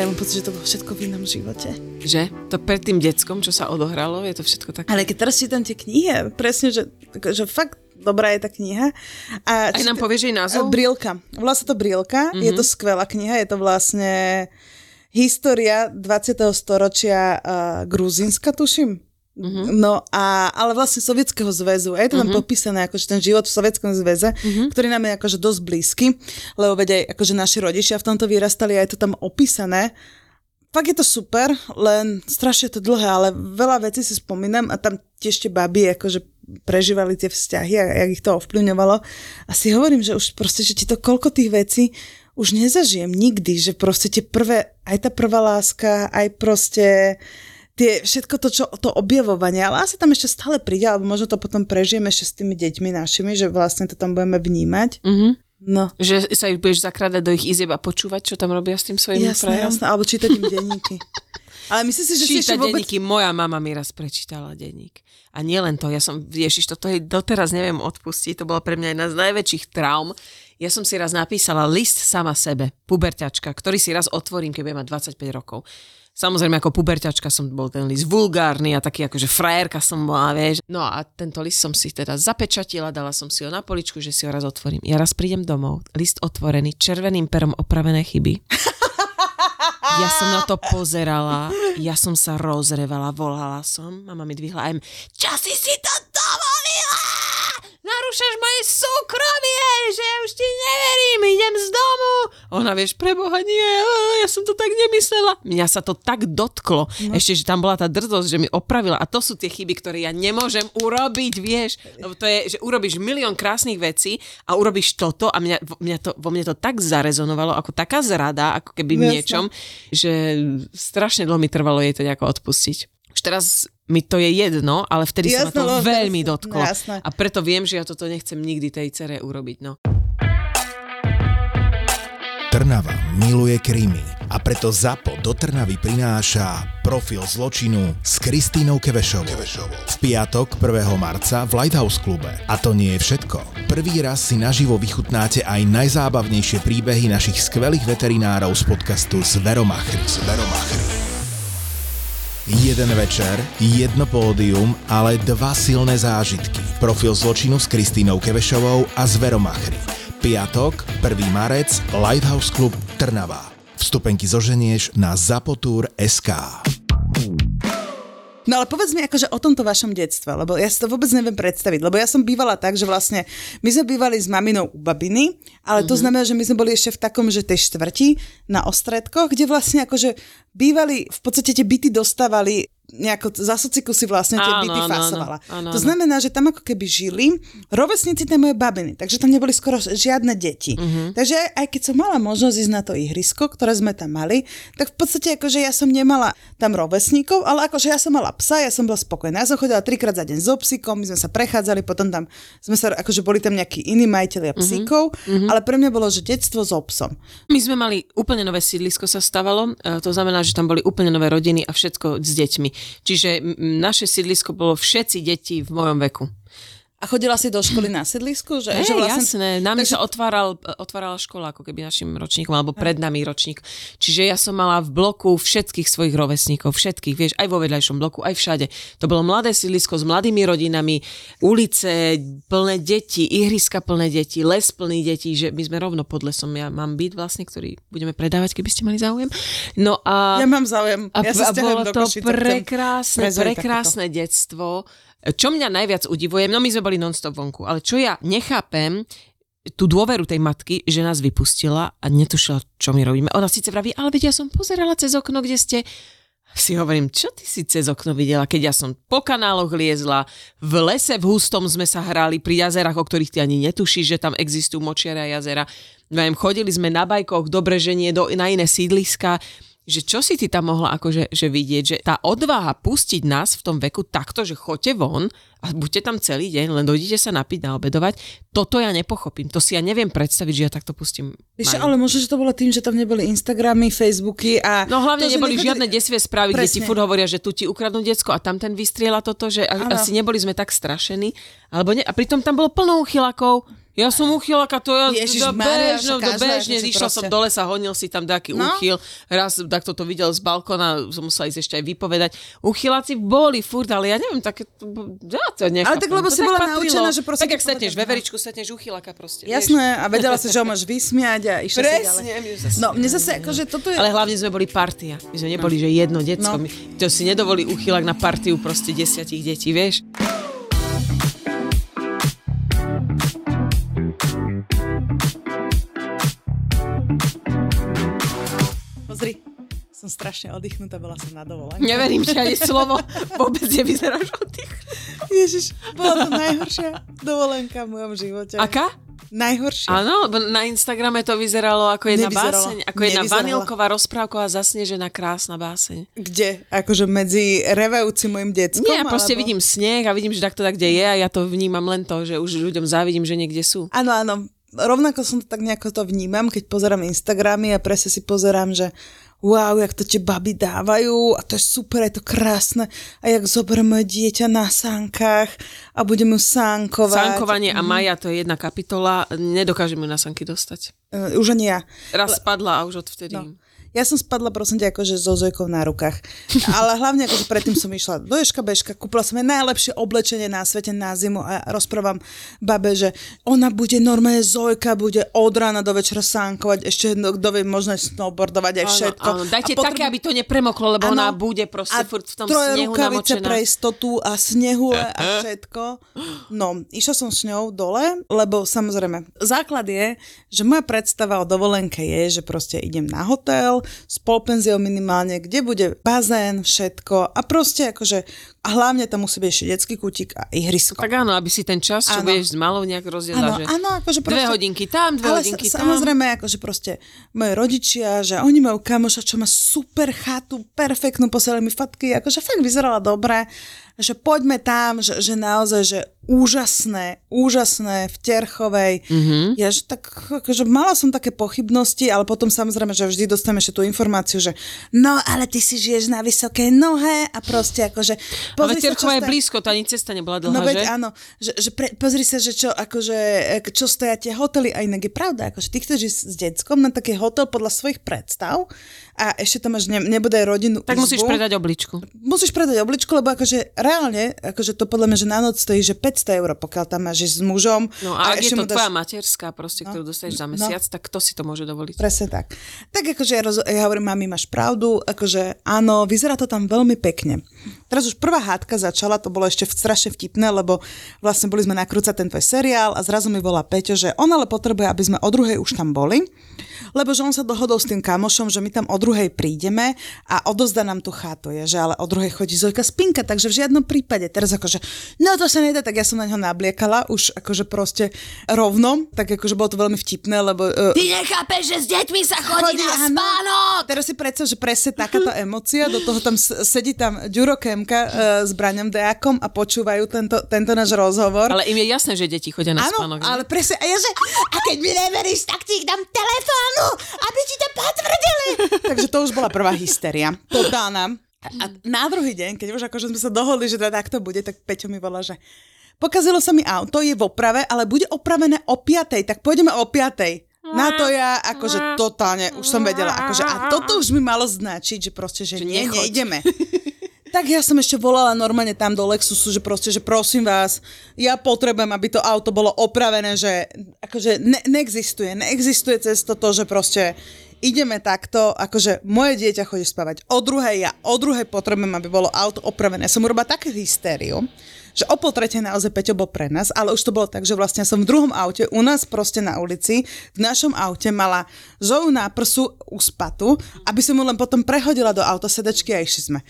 Ja mám pocit, že to bolo všetko v inom živote. Že? To pred tým deckom, čo sa odohralo, je to všetko také... Ale keď teraz čítam tie knihy, presne, že, že fakt dobrá je tá kniha. A Aj nám povieš jej názov? Brilka. Volá sa to Brilka, mm-hmm. je to skvelá kniha, je to vlastne história 20. storočia uh, Gruzínska, tuším. Uh-huh. No a, ale vlastne Sovietskeho zväzu. A je to tam uh-huh. popísané, akože ten život v Sovietskom zväze, uh-huh. ktorý nám je akože dosť blízky, lebo aj akože naši rodičia v tomto vyrastali a je to tam opísané. Fakt je to super, len strašne to dlhé, ale veľa vecí si spomínam a tam tiež tie baby akože prežívali tie vzťahy a jak ich to ovplyvňovalo. A si hovorím, že už proste, že ti to koľko tých vecí už nezažijem nikdy, že proste tie prvé, aj tá prvá láska, aj proste tie, všetko to, čo, to objavovanie, ale asi tam ešte stále príde, alebo možno to potom prežijeme ešte s tými deťmi našimi, že vlastne to tam budeme vnímať. Mm-hmm. No. Že sa ich budeš zakrádať do ich izieb a počúvať, čo tam robia s tým svojim jasné, Jasné, alebo čítať im denníky. Ale myslíš si, že Čítať si vôbec... denníky, moja mama mi raz prečítala denník. A nielen to, ja som, ježiš, toto je doteraz neviem odpustiť, to bola pre mňa jedna z najväčších traum. Ja som si raz napísala list sama sebe, puberťačka, ktorý si raz otvorím, keď budem mať 25 rokov. Samozrejme, ako puberťačka som bol ten list vulgárny a taký akože frajerka som bola, vieš. No a tento list som si teda zapečatila, dala som si ho na poličku, že si ho raz otvorím. Ja raz prídem domov, list otvorený, červeným perom opravené chyby. Ja som na to pozerala, ja som sa rozrevala, volala som, mama mi dvihla aj, čo si si to? Narúšaš moje súkromie, že už ti neverím, idem z domu. Ona, vieš, preboha, nie, ja som to tak nemyslela. Mňa sa to tak dotklo, no. ešte, že tam bola tá drzosť, že mi opravila. A to sú tie chyby, ktoré ja nemôžem urobiť, vieš. Lebo to je, že urobíš milión krásnych vecí a urobíš toto a mňa, mňa to, vo mne to tak zarezonovalo, ako taká zrada, ako keby v niečom, že strašne dlho mi trvalo jej to nejako odpustiť. Už teraz mi to je jedno, ale vtedy jasné, sa ma to veľmi dotklo. Jasné. A preto viem, že ja toto nechcem nikdy tej cere urobiť. No. Trnava miluje krímy a preto ZAPO do Trnavy prináša profil zločinu s Kristínou Kevešovou. Kevešovou. V piatok 1. marca v Lighthouse klube. A to nie je všetko. Prvý raz si naživo vychutnáte aj najzábavnejšie príbehy našich skvelých veterinárov z podcastu Zveromachry. Zveromachry. Jeden večer, jedno pódium, ale dva silné zážitky. Profil zločinu s Kristínou Kevešovou a Zveromachry. Piatok, 1. marec, Lighthouse Club Trnava. Vstupenky zoženieš na Zapotur.sk. No ale povedz mi akože o tomto vašom detstve, lebo ja si to vôbec neviem predstaviť, lebo ja som bývala tak, že vlastne my sme bývali s maminou u babiny, ale to mm-hmm. znamená, že my sme boli ešte v takom, že tej štvrti na ostredkoch, kde vlastne akože bývali, v podstate tie byty dostávali nejako za sociku si vlastne tie áno, byty áno, fasovala. Áno, áno, to znamená, že tam ako keby žili rovesníci tej moje babiny, takže tam neboli skoro žiadne deti. Uh-huh. Takže aj keď som mala možnosť ísť na to ihrisko, ktoré sme tam mali, tak v podstate akože ja som nemala tam rovesníkov, ale akože ja som mala psa, ja som bola spokojná. Ja som chodila trikrát za deň so psíkom, my sme sa prechádzali, potom tam sme sa, akože boli tam nejakí iní majiteľia mhm. psíkov, uh-huh. ale pre mňa bolo, že detstvo so psom. My sme mali úplne nové sídlisko sa stavalo, e, to znamená, že tam boli úplne nové rodiny a všetko s deťmi. Čiže naše sídlisko bolo všetci deti v mojom veku. A chodila si do školy na sídlisku? Že, Hey, že jasné, nami Takže- sa otváral, otvárala škola ako keby našim ročníkom, alebo pred nami ročník. Čiže ja som mala v bloku všetkých svojich rovesníkov, všetkých, vieš, aj vo vedľajšom bloku, aj všade. To bolo mladé sídlisko s mladými rodinami, ulice plné detí, ihriska plné detí, les plný detí, že my sme rovno pod lesom. Ja mám byt vlastne, ktorý budeme predávať, keby ste mali záujem. No a... Ja mám záujem. A, ja sa a bolo do to prekrásne, prekrásne detstvo. Čo mňa najviac udivujem, no my sme boli non-stop vonku, ale čo ja nechápem, tú dôveru tej matky, že nás vypustila a netušila, čo my robíme. Ona síce vraví, ale veď ja som pozerala cez okno, kde ste si hovorím, čo ty si cez okno videla, keď ja som po kanáloch liezla, v lese v hustom sme sa hrali pri jazerách, o ktorých ty ani netušíš, že tam existujú močiare a jazera. Viem, chodili sme na bajkoch do Breženie, do, na iné sídliska, že čo si ty tam mohla akože že vidieť, že tá odvaha pustiť nás v tom veku takto, že choďte von a buďte tam celý deň, len dojdete sa napiť, naobedovať, toto ja nepochopím. To si ja neviem predstaviť, že ja takto pustím. Vieš, ale možno, že to bolo tým, že tam neboli Instagramy, Facebooky a... No hlavne to, neboli nechodili- žiadne desivé správy, kde ti Presne. furt hovoria, že tu ti ukradnú decko a tam ten vystriela toto, že a, Áno. asi neboli sme tak strašení. Alebo ne, a pritom tam bolo plno uchylakov. Ja som uchylaka, to ja Ježiš do Mária, bežno, bežne, išla som do lesa, honil si tam taký No. uchyl. Raz takto to videl z balkona, som musela ísť ešte aj vypovedať. Uchyláci boli furt, ale ja neviem, také, ja to nechápem. Ale tak lebo To si bola patrilo. naučená, že proste Tak, jak stretneš no. veveričku, stretneš uchylaka proste. vieš. Jasné, a vedela si, že ho máš vysmiať a išla si Presne, ďalej. my zase- No, mne zase akože toto je... Ale hlavne sme boli partia. My sme neboli, že jedno decko. No. My, to si nedovolí uchylak na partiu proste desiatich detí, vieš? Strašne oddychnutá, bola som na dovolenke. Neverím, že ani slovo vôbec nevyzeráš od tých. Ježiš, bola to najhoršia dovolenka v mojom živote. Aká? Najhoršia. Áno, lebo na Instagrame to vyzeralo ako jedna báseň, ako jedna Nevyzerala. vanilková rozprávková zasnežená krásna báseň. Kde? Akože medzi revajúcim mojim deckom? Nie, ja proste alebo... vidím sneh a vidím, že takto tak, kde je a ja to vnímam len to, že už ľuďom závidím, že niekde sú. Áno, áno. Rovnako som to tak nejako to vnímam, keď pozerám Instagramy a presne si pozerám, že wow, jak to tie baby dávajú a to je super, je to krásne a jak zoberiem moje dieťa na sánkach a budem ju sánkovať. Sánkovanie a Maja, to je jedna kapitola, nedokážem ju na sanky dostať. Uh, už ani ja. Raz spadla a už odvtedy. No. Ja som spadla prosím ťa akože so Zojkou na rukách. Ale hlavne akože predtým som išla do Ješka Bežka, kúpila som jej najlepšie oblečenie na svete na zimu a rozprávam babe, že ona bude normálne Zojka, bude od rána do večera sánkovať, ešte no, kto vie, možno snowboardovať aj všetko. Áno, áno. Dajte A také, aby to nepremoklo, lebo Áno. ona bude proste furt v tom troje snehu rukavice pre istotu a snehule a všetko. No, išla som s ňou dole, lebo samozrejme, základ je, že moja predstava o dovolenke je, že proste idem na hotel s polpenziou minimálne, kde bude bazén, všetko a proste akože, a hlavne tam musí byť ešte detský kútik a ihrisko. Tak áno, aby si ten čas, čo Áno. budeš s malou nejak rozdielala, Áno, že áno, akože dve proste... hodinky tam, dve Ale hodinky sa, tam. samozrejme, akože proste moje rodičia, že oni majú kamoša, čo má super chatu, perfektnú, posielali mi fatky, akože fakt vyzerala dobre, že poďme tam, že, že naozaj, že úžasné, úžasné v Terchovej. Mm-hmm. Ja, že tak, akože mala som také pochybnosti, ale potom samozrejme, že vždy dostaneme ešte tú informáciu, že no, ale ty si žiješ na vysokej nohe a proste akože... Ale pozri Terchova je blízko, to ani cesta nebola dlhá, No veď že? áno, že, že pre, pozri sa, že čo, akože, e, čo stoja tie hotely a inak je pravda, akože ty chceš ísť s deckom na taký hotel podľa svojich predstav a ešte tam máš ne, nebude rodinu Tak musíš izbu. predať obličku. Musíš predať obličku, lebo akože reálne, akože to podľa mňa, že na noc stojí, že 500 eur, pokiaľ tam máš s mužom. No a ak je to dáš- tvoja materská, proste, ktorú dostaneš za mesiac, tak kto si to môže dovoliť? Presne tak. Tak akože ja, roz, ja hovorím, mami, máš pravdu, akože áno, vyzerá to tam veľmi pekne. Teraz už prvá hádka začala, to bolo ešte v- strašne vtipné, lebo vlastne boli sme nakrúcať ten tvoj seriál a zrazu mi volá Peťo, že on ale potrebuje, aby sme o druhej už tam boli, lebo že on sa dohodol s tým kamošom, že my tam o druhej prídeme a odozdá nám tú chatu, je, že ale o druhej chodí Zojka Spinka, takže v žiadnom prípade. Teraz akože, no to sa nedá, tak ja som na ňo nabliekala už akože proste rovno, tak akože bolo to veľmi vtipné, lebo uh, Ty nechápeš, že s deťmi sa chodí, na áno. spánok! Teraz si predstav, že presne takáto emócia, do toho tam sedí tam Ďuro Kemka uh, s Braňom Dejakom a počúvajú tento, tento náš rozhovor. Ale im je jasné, že deti chodia na Áno, spánok. že? ale presne, a ja že, a keď mi neveríš, tak ti ich dám telefónu, aby ti to potvrdili. Takže to už bola prvá hysteria, totálna. A na druhý deň, keď už akože sme sa dohodli, že to takto bude, tak Peťo mi volá, že pokazilo sa mi auto, je v oprave, ale bude opravené o 5, tak pôjdeme o 5. Na to ja akože totálne, už som vedela, akože a toto už mi malo značiť, že proste, že, že nie, nechoď. nejdeme. Tak ja som ešte volala normálne tam do Lexusu, že proste, že prosím vás, ja potrebujem, aby to auto bolo opravené, že akože ne, neexistuje, neexistuje cez to, že proste ideme takto, akože moje dieťa chodí spávať o druhej, ja o druhej potrebujem, aby bolo auto opravené. Som urobila také hystériu, že o pol tretej naozaj Peťo bol pre nás, ale už to bolo tak, že vlastne som v druhom aute u nás proste na ulici, v našom aute mala Zoju na prsu uspatu, aby som mu len potom prehodila do autosedačky a išli sme.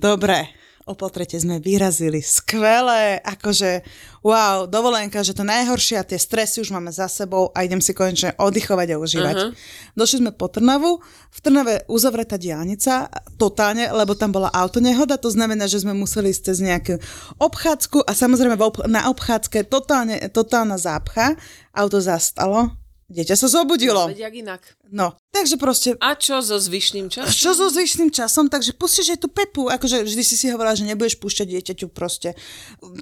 Dobre, o pol sme vyrazili. Skvelé, akože wow, dovolenka, že to najhoršie a tie stresy už máme za sebou a idem si konečne oddychovať a užívať. Uh-huh. Došli sme po Trnavu, v Trnave uzavretá diálnica, totálne, lebo tam bola autonehoda, to znamená, že sme museli ísť cez nejakú obchádzku a samozrejme na obchádzke totálne, totálna zápcha, auto zastalo, dieťa sa zobudilo. No, inak. No, takže proste... A čo so zvyšným časom? Čo so zvyšným časom? Takže pustíš aj tú Pepu. Akože vždy si si hovorila, že nebudeš púšťať dieťaťu proste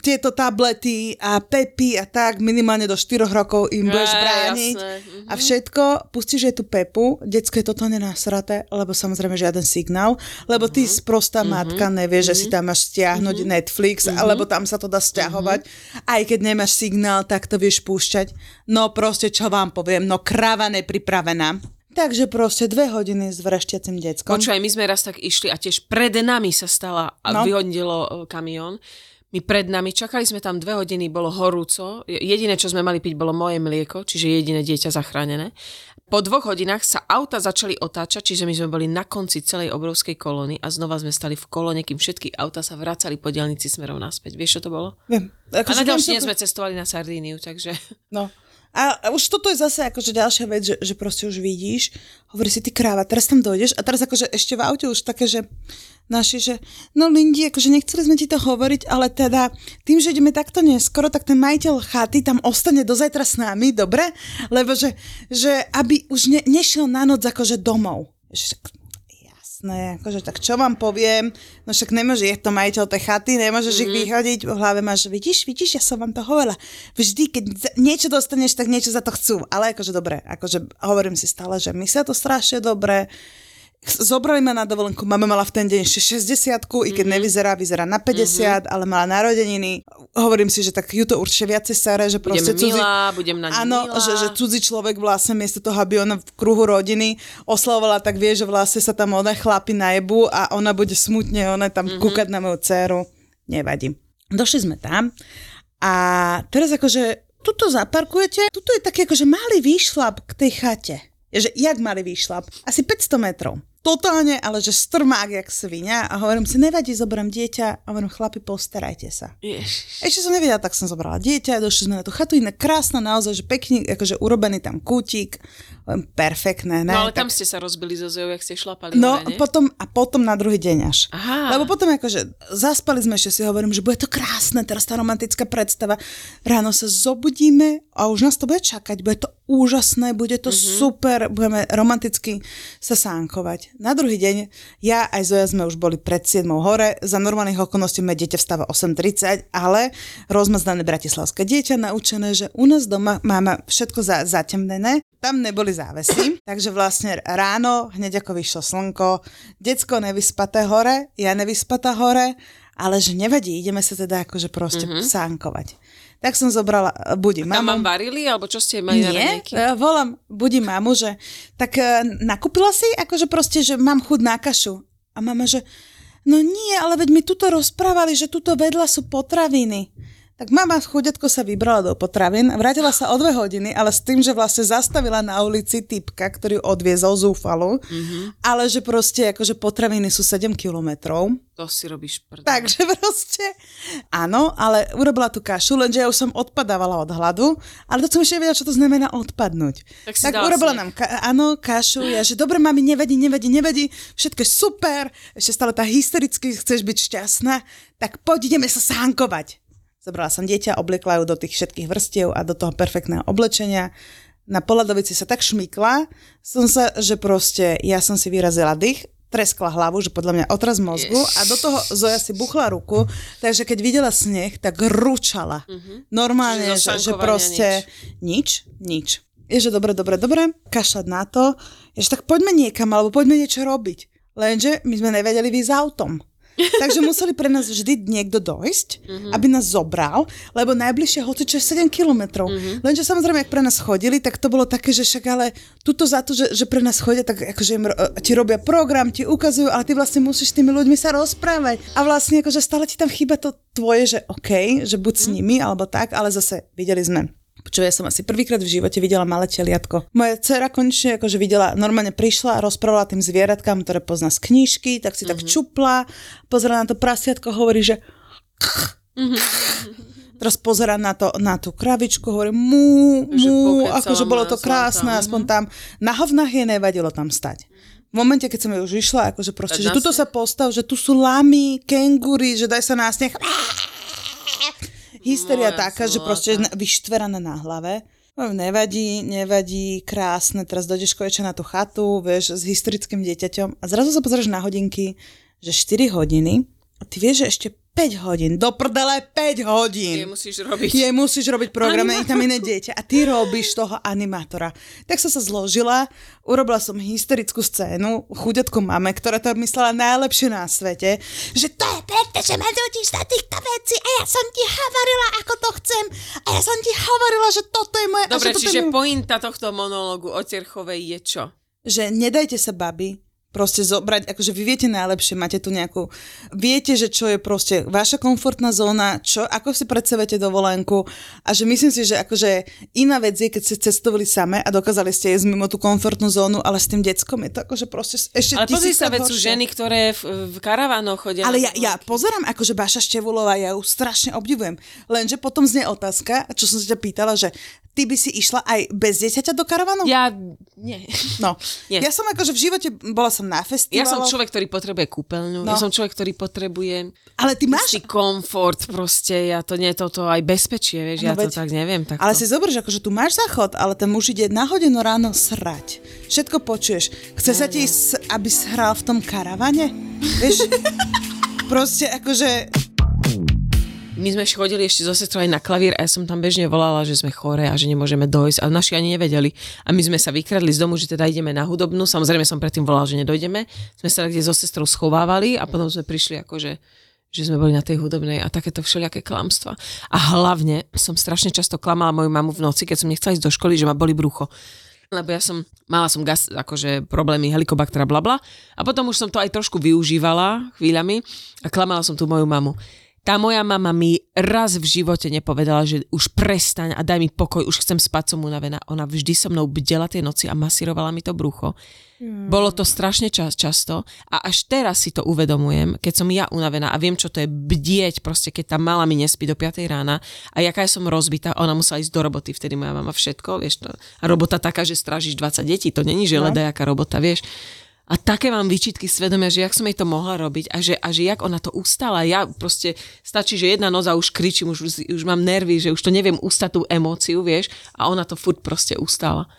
tieto tablety a Pepy a tak minimálne do 4 rokov im budeš brániť. A mhm. všetko. Pustíš aj tú Pepu. Decko je totálne nasraté, lebo samozrejme žiaden signál. Lebo ty uh-huh. sprostá uh-huh. matka nevieš, uh-huh. že si tam máš stiahnuť uh-huh. Netflix, uh-huh. alebo tam sa to dá stiahovať. Uh-huh. Aj keď nemáš signál, tak to vieš púšťať. No proste, čo vám poviem, no krava nepripravená. Takže proste dve hodiny s vrešťacím deckom. Počúvaj, my sme raz tak išli a tiež pred nami sa stala a no. vyhodilo e, kamión. My pred nami, čakali sme tam dve hodiny, bolo horúco. Jediné, čo sme mali piť, bolo moje mlieko, čiže jediné dieťa zachránené. Po dvoch hodinách sa auta začali otáčať, čiže my sme boli na konci celej obrovskej kolóny a znova sme stali v kolóne, kým všetky auta sa vracali po diálnici smerom naspäť. Vieš, čo to bolo? Viem. Ako a na ďalšie to... sme cestovali na Sardíniu, takže... No, a už toto je zase akože ďalšia vec, že, že proste už vidíš, hovorí si ty kráva, teraz tam dojdeš a teraz akože ešte v aute už také, že naši, že no Lindy, akože nechceli sme ti to hovoriť, ale teda tým, že ideme takto neskoro, tak ten majiteľ chaty tam ostane do zajtra s nami, dobre? Lebo že, že aby už ne, nešiel na noc akože domov. Jasné, akože tak čo vám poviem, no však nemôže, je to majiteľ tej chaty, nemôžeš mm-hmm. ich mhm. vyhodiť, v hlave máš, vidíš, vidíš, ja som vám to hovorila. Vždy, keď niečo dostaneš, tak niečo za to chcú, ale akože dobre, akože hovorím si stále, že my sa to strašne dobre, zobrali ma na dovolenku, mama mala v ten deň ešte 60 i keď mm-hmm. nevyzerá, vyzerá na 50, mm-hmm. ale mala narodeniny. Hovorím si, že tak ju to určite viacej sere, že proste budem cudzí... Milá, budem na Áno, milá. že, že cudzí človek vlastne miesto toho, aby ona v kruhu rodiny oslavovala, tak vie, že vlastne sa tam ona chlapi najebu a ona bude smutne, ona tam mm-hmm. kúkať na moju dceru. Nevadí. Došli sme tam a teraz akože tuto zaparkujete, tuto je taký akože malý výšlap k tej chate. Je, že jak malý výšlap? Asi 500 metrov totálne, ale že strmák jak svinia a hovorím si, nevadí, zoberiem dieťa a hovorím, chlapi, postarajte sa. Ježiš. Ešte som nevedela, tak som zobrala dieťa, došli sme na tú chatu, iná krásna, naozaj, že pekný, akože urobený tam kútik, perfektné. Ne? No ale tak... tam ste sa rozbili zo Zojou, jak ste šlapali. No hore, potom, a potom na druhý deň až. Aha. Lebo potom akože zaspali sme, ešte si hovorím, že bude to krásne, teraz tá romantická predstava. Ráno sa zobudíme a už nás to bude čakať, bude to úžasné, bude to mm-hmm. super, budeme romanticky sa sánkovať. Na druhý deň ja aj Zoja sme už boli pred 7 hore, za normálnych okolností moje dieťa vstáva 8.30, ale rozmaznané bratislavské dieťa naučené, že u nás doma máme všetko za, zatemnené, tam neboli závesy, takže vlastne ráno, hneď ako vyšlo slnko, decko nevyspaté hore, ja nevyspatá hore, ale že nevadí, ideme sa teda akože proste mm-hmm. sánkovať. Tak som zobrala, budí mamu. Tam vám varili, alebo čo ste mali Nie, na volám, budí mamu, že tak uh, nakúpila si, akože proste, že mám chud na kašu. A mama, že no nie, ale veď mi tuto rozprávali, že tuto vedľa sú potraviny. Tak mama chudetko sa vybrala do potravín, vrátila sa o dve hodiny, ale s tým, že vlastne zastavila na ulici typka, ktorý odviezol zúfalu, mm-hmm. ale že proste akože potraviny sú 7 kilometrov. To si robíš prd. Takže proste, áno, ale urobila tú kašu, lenže ja už som odpadávala od hladu, ale to som ešte nevedela, čo to znamená odpadnúť. Tak, tak urobila nám, ka- áno, kašu, ja, že dobre, mami, nevadí, nevadí, nevadí, všetko je super, ešte stále tá hystericky chceš byť šťastná, tak poď, ideme sa sánkovať. Zobrala som dieťa, obliekla ju do tých všetkých vrstiev a do toho perfektného oblečenia. Na poladovici sa tak šmykla som sa, že proste ja som si vyrazila dých, treskla hlavu, že podľa mňa otraz mozgu a do toho Zoja si buchla ruku, takže keď videla sneh, tak ručala. Uh-huh. Normálne, že, že proste nič. nič, nič. Je, že dobre, dobre, dobre, kašľať na to, je, že tak poďme niekam, alebo poďme niečo robiť. Lenže my sme nevedeli výjsť autom. Takže museli pre nás vždy niekto dojsť, mm-hmm. aby nás zobral, lebo najbližšie hocič je 7 kilometrov. Mm-hmm. Lenže samozrejme, ak pre nás chodili, tak to bolo také, že však ale tuto za to, že, že pre nás chodia, tak akože im, ti robia program, ti ukazujú, ale ty vlastne musíš s tými ľuďmi sa rozprávať. A vlastne akože stále ti tam chýba to tvoje, že OK, že buď mm-hmm. s nimi, alebo tak, ale zase videli sme čo ja som asi prvýkrát v živote videla malé teliatko. Moja dcera konečne akože videla, normálne prišla a rozprávala tým zvieratkám, ktoré pozná z knížky, tak si mm-hmm. tak mhm. čupla, pozerala na to prasiatko, hovorí, že mm-hmm. teraz pozera na, to, na tú kravičku, hovorí mu, mu, akože bolo to krásne, aspoň tam na hovnách je nevadilo tam stať. V momente, keď som už išla, akože proste, že tuto sa postav, že tu sú lamy, kengúry, že daj sa na sneh hysteria Moja taká, že proste vyštveraná na hlave. No, nevadí, nevadí, krásne, teraz dojdeš konečne na tú chatu, vieš, s historickým dieťaťom a zrazu sa pozrieš na hodinky, že 4 hodiny a ty vieš, že ešte 5 hodín, do prdele 5 hodín. Je musíš robiť. Je musíš robiť program, je tam iné dieťa a ty robíš toho animátora. Tak som sa zložila, urobila som hysterickú scénu, chuďatku mame, ktorá to myslela najlepšie na svete, že to je preto, že ma nutíš na týchto veci a ja som ti hovorila, ako to chcem a ja som ti hovorila, že toto je moje... Dobre, čiže môj... pointa tohto monológu o Terchovej je čo? Že nedajte sa, babi, proste zobrať, akože vy viete najlepšie, máte tu nejakú, viete, že čo je proste vaša komfortná zóna, čo, ako si predstavete dovolenku a že myslím si, že akože iná vec je, keď ste cestovali same a dokázali ste ísť mimo tú komfortnú zónu, ale s tým deckom je to akože proste ešte Ale pozri sa, veď sú ženy, ktoré v, v karavánoch chodia. Ale ja, ja pozerám, akože Baša Števulová, ja ju strašne obdivujem. Lenže potom znie otázka, čo som sa ťa pýtala, že ty by si išla aj bez dieťaťa do karavanu? Ja, nie. No, nie. ja som akože v živote, bola som na festivaloch. Ja som človek, ktorý potrebuje kúpeľňu, no. ja som človek, ktorý potrebuje ale ty máš... komfort proste, ja to nie, toto aj bezpečie, vieš, no, ja veď, to tak neviem. Tak ale si zober, že akože tu máš záchod, ale ten muž ide na hodinu ráno srať. Všetko počuješ. Chce sa ti, aby hral v tom karavane? Vieš? proste akože my sme chodili ešte zo sestrou aj na klavír a ja som tam bežne volala, že sme chore a že nemôžeme dojsť a naši ani nevedeli. A my sme sa vykradli z domu, že teda ideme na hudobnú. Samozrejme som predtým volala, že nedojdeme. Sme sa kde so sestrou schovávali a potom sme prišli akože že sme boli na tej hudobnej a takéto všelijaké klamstva. A hlavne som strašne často klamala moju mamu v noci, keď som nechcela ísť do školy, že ma boli brucho lebo ja som, mala som gas, akože problémy helikobaktera, bla bla. A potom už som to aj trošku využívala chvíľami a klamala som tú moju mamu. Tá moja mama mi raz v živote nepovedala, že už prestaň a daj mi pokoj, už chcem spať, som unavená. Ona vždy so mnou bdela tie noci a masírovala mi to brucho. Hmm. Bolo to strašne čas, často a až teraz si to uvedomujem, keď som ja unavená a viem, čo to je bdieť, proste keď tá mala mi nespí do 5 rána a jaká som rozbitá, ona musela ísť do roboty, vtedy moja mama všetko, vieš, to, a robota taká, že strážiš 20 detí, to není, že no. jaká robota, vieš a také mám výčitky svedomia, že jak som jej to mohla robiť a že, a že jak ona to ustala. Ja proste, stačí, že jedna noza už kričím, už, už mám nervy, že už to neviem ustať tú emóciu, vieš, a ona to furt proste ustala.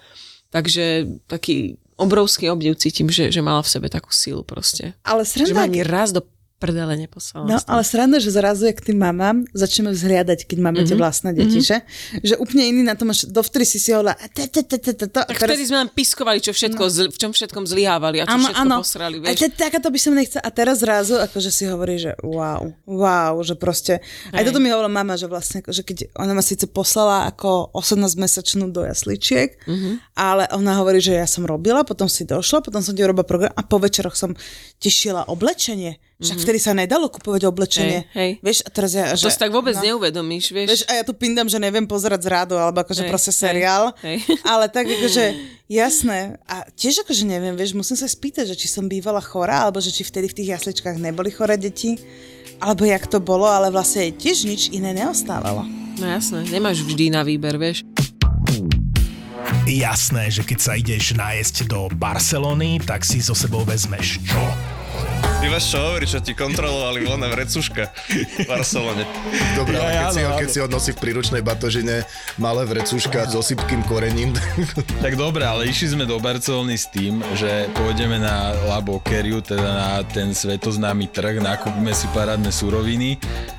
Takže taký obrovský obdiv cítim, že, že mala v sebe takú sílu proste. Ale sranda, že ma ani raz do prdele neposlala. No, ale sranda, že zrazu, jak tým mamám, začneme vzhliadať, keď máme mm-hmm. tie mhm. vlastné deti, mm-hmm. že? Že úplne iný na tom, že dovtedy si si hovorila... Tak vtedy sme nám piskovali, čo všetko, no. v čom všetkom zlyhávali a čo všetko ano. posrali, vieš. Takáto by som nechcela. A teraz zrazu, akože si hovorí, že wow, wow, že proste... Aj toto mi hovorila mama, že vlastne, že keď ona ma síce poslala ako 18-mesačnú do jasličiek, mm-hmm. ale ona hovorí, že ja som robila, potom si došla, potom som ti robila program a po večeroch som tešila oblečenie však mm-hmm. vtedy sa nedalo kupovať oblečenie. Hej, hej. Vieš, a teraz ja, a to si tak vôbec no, neuvedomíš, vieš. vieš. A ja tu pindam, že neviem pozerať z rádu, alebo akože hej, proste seriál. Hej, hej. Ale tak akože, jasné. A tiež akože neviem, vieš, musím sa spýtať, že či som bývala chorá, alebo že či vtedy v tých jasličkách neboli choré deti, alebo jak to bolo, ale vlastne tiež nič iné neostávalo. No jasné, nemáš vždy na výber, vieš. Jasné, že keď sa ideš nájsť do Barcelony, tak si so sebou vezmeš čo? Ty máš čo hovoriť, čo ti kontrolovali voľné vrecuška v Barcelone. Dobre, ale Ja, keď, si, áno, keď áno. si ho nosí v príručnej batožine malé vrecuška s osypkým korením, Tak dobre, ale išli sme do Barcelony s tým, že pôjdeme na La Boqueriu, teda na ten svetoznámy trh, nakúpime si parádne suroviny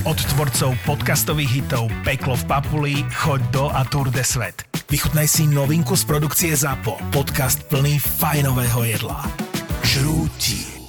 Od tvorcov podcastových hitov Peklo v Papuli, Choď do a Tour de Svet. Vychutnaj si novinku z produkcie ZAPO. Podcast plný fajnového jedla. Žrúti.